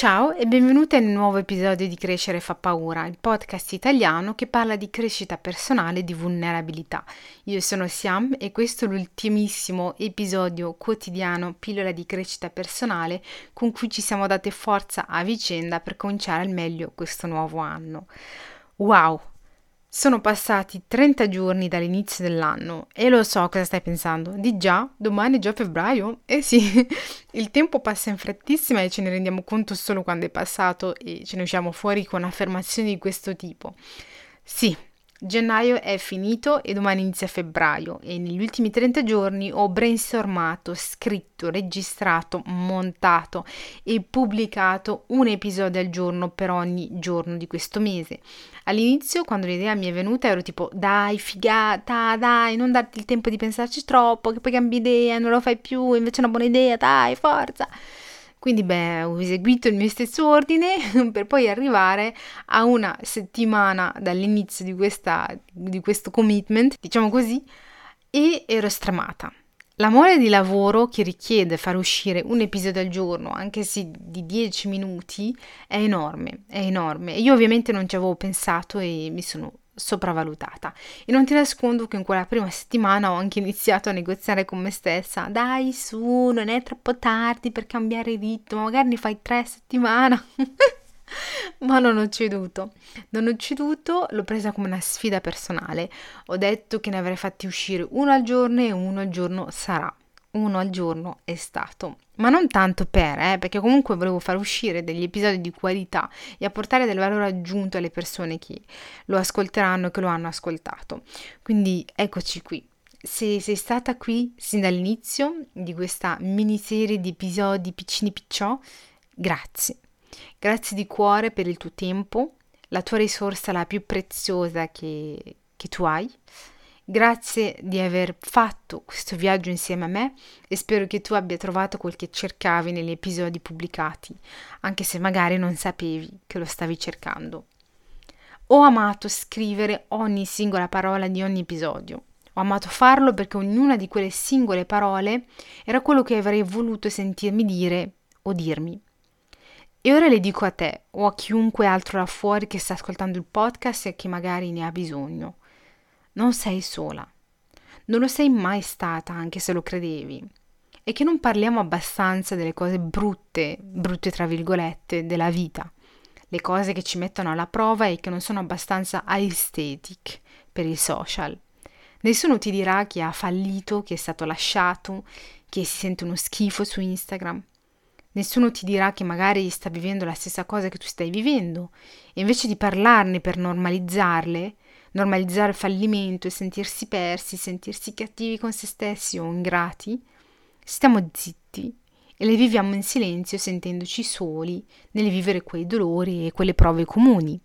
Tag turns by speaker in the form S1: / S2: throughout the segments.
S1: Ciao e benvenute nel nuovo episodio di Crescere fa paura, il podcast italiano che parla di crescita personale e di vulnerabilità. Io sono Siam e questo è l'ultimissimo episodio quotidiano pillola di crescita personale con cui ci siamo date forza a vicenda per cominciare al meglio questo nuovo anno. Wow, sono passati 30 giorni dall'inizio dell'anno e lo so cosa stai pensando. Di già? Domani è già febbraio? Eh sì, il tempo passa in frettissima e ce ne rendiamo conto solo quando è passato e ce ne usciamo fuori con affermazioni di questo tipo. Sì, Gennaio è finito e domani inizia febbraio e negli ultimi 30 giorni ho brainstormato, scritto, registrato, montato e pubblicato un episodio al giorno per ogni giorno di questo mese. All'inizio, quando l'idea mi è venuta, ero tipo dai, figata, dai, non darti il tempo di pensarci troppo, che poi cambi idea, non lo fai più, invece è una buona idea, dai, forza. Quindi beh, ho eseguito il mio stesso ordine per poi arrivare a una settimana dall'inizio di, questa, di questo commitment, diciamo così, e ero stremata. L'amore di lavoro che richiede far uscire un episodio al giorno, anche se di 10 minuti, è enorme, è enorme. Io ovviamente non ci avevo pensato e mi sono sopravvalutata. E non ti nascondo che in quella prima settimana ho anche iniziato a negoziare con me stessa. Dai, su, non è troppo tardi per cambiare ritmo, magari ne fai tre settimane. Ma non ho ceduto. Non ho ceduto, l'ho presa come una sfida personale. Ho detto che ne avrei fatti uscire uno al giorno e uno al giorno sarà uno al giorno è stato. Ma non tanto per, eh, perché comunque volevo far uscire degli episodi di qualità e apportare del valore aggiunto alle persone che lo ascolteranno e che lo hanno ascoltato. Quindi eccoci qui. Se sei stata qui sin dall'inizio di questa miniserie di episodi piccini picciò, grazie. Grazie di cuore per il tuo tempo, la tua risorsa la più preziosa che, che tu hai Grazie di aver fatto questo viaggio insieme a me e spero che tu abbia trovato quel che cercavi negli episodi pubblicati, anche se magari non sapevi che lo stavi cercando. Ho amato scrivere ogni singola parola di ogni episodio. Ho amato farlo perché ognuna di quelle singole parole era quello che avrei voluto sentirmi dire o dirmi. E ora le dico a te o a chiunque altro là fuori che sta ascoltando il podcast e che magari ne ha bisogno non sei sola. Non lo sei mai stata, anche se lo credevi. E che non parliamo abbastanza delle cose brutte, brutte tra virgolette, della vita. Le cose che ci mettono alla prova e che non sono abbastanza aesthetic per i social. Nessuno ti dirà che ha fallito, che è stato lasciato, che si sente uno schifo su Instagram. Nessuno ti dirà che magari sta vivendo la stessa cosa che tu stai vivendo e invece di parlarne per normalizzarle, normalizzare il fallimento e sentirsi persi, sentirsi cattivi con se stessi o ingrati, stiamo zitti e le viviamo in silenzio sentendoci soli nel vivere quei dolori e quelle prove comuni.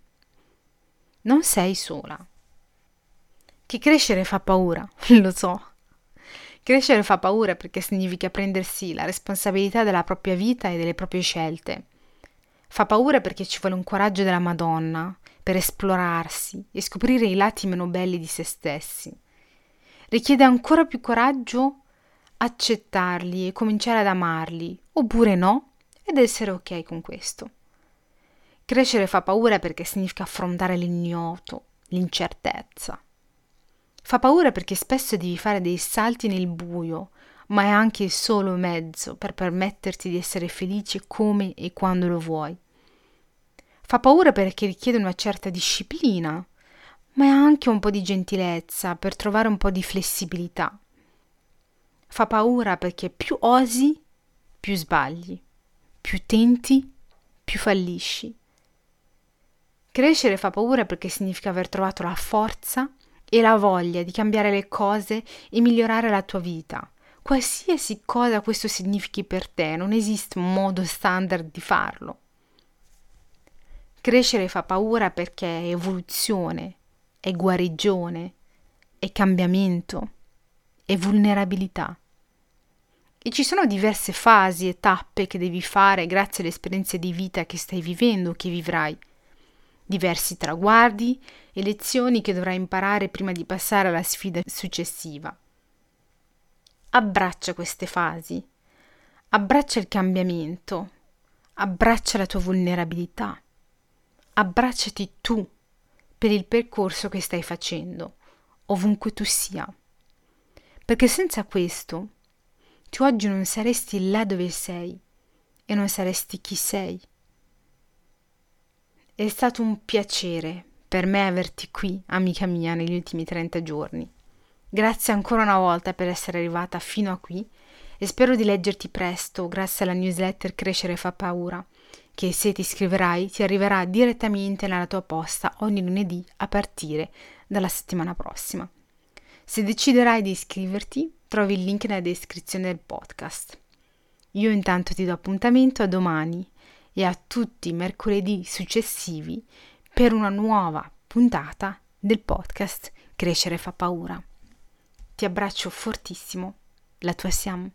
S1: Non sei sola. Che crescere fa paura, lo so. Crescere fa paura perché significa prendersi la responsabilità della propria vita e delle proprie scelte. Fa paura perché ci vuole un coraggio della Madonna per esplorarsi e scoprire i lati meno belli di se stessi. Richiede ancora più coraggio accettarli e cominciare ad amarli, oppure no, ed essere ok con questo. Crescere fa paura perché significa affrontare l'ignoto, l'incertezza. Fa paura perché spesso devi fare dei salti nel buio, ma è anche il solo mezzo per permetterti di essere felice come e quando lo vuoi. Fa paura perché richiede una certa disciplina, ma è anche un po' di gentilezza per trovare un po' di flessibilità. Fa paura perché più osi, più sbagli, più tenti, più fallisci. Crescere fa paura perché significa aver trovato la forza e la voglia di cambiare le cose e migliorare la tua vita. Qualsiasi cosa questo significhi per te, non esiste un modo standard di farlo. Crescere fa paura perché è evoluzione, è guarigione, è cambiamento, è vulnerabilità. E ci sono diverse fasi e tappe che devi fare grazie alle esperienze di vita che stai vivendo o che vivrai. Diversi traguardi e lezioni che dovrai imparare prima di passare alla sfida successiva. Abbraccia queste fasi. Abbraccia il cambiamento. Abbraccia la tua vulnerabilità. Abbracciati tu per il percorso che stai facendo, ovunque tu sia. Perché senza questo, tu oggi non saresti là dove sei e non saresti chi sei. È stato un piacere per me averti qui, amica mia, negli ultimi 30 giorni. Grazie ancora una volta per essere arrivata fino a qui e spero di leggerti presto grazie alla newsletter Crescere fa paura, che se ti iscriverai ti arriverà direttamente nella tua posta ogni lunedì a partire dalla settimana prossima. Se deciderai di iscriverti, trovi il link nella descrizione del podcast. Io intanto ti do appuntamento a domani e a tutti i mercoledì successivi per una nuova puntata del podcast Crescere fa paura. Ti abbraccio fortissimo, la tua Siam.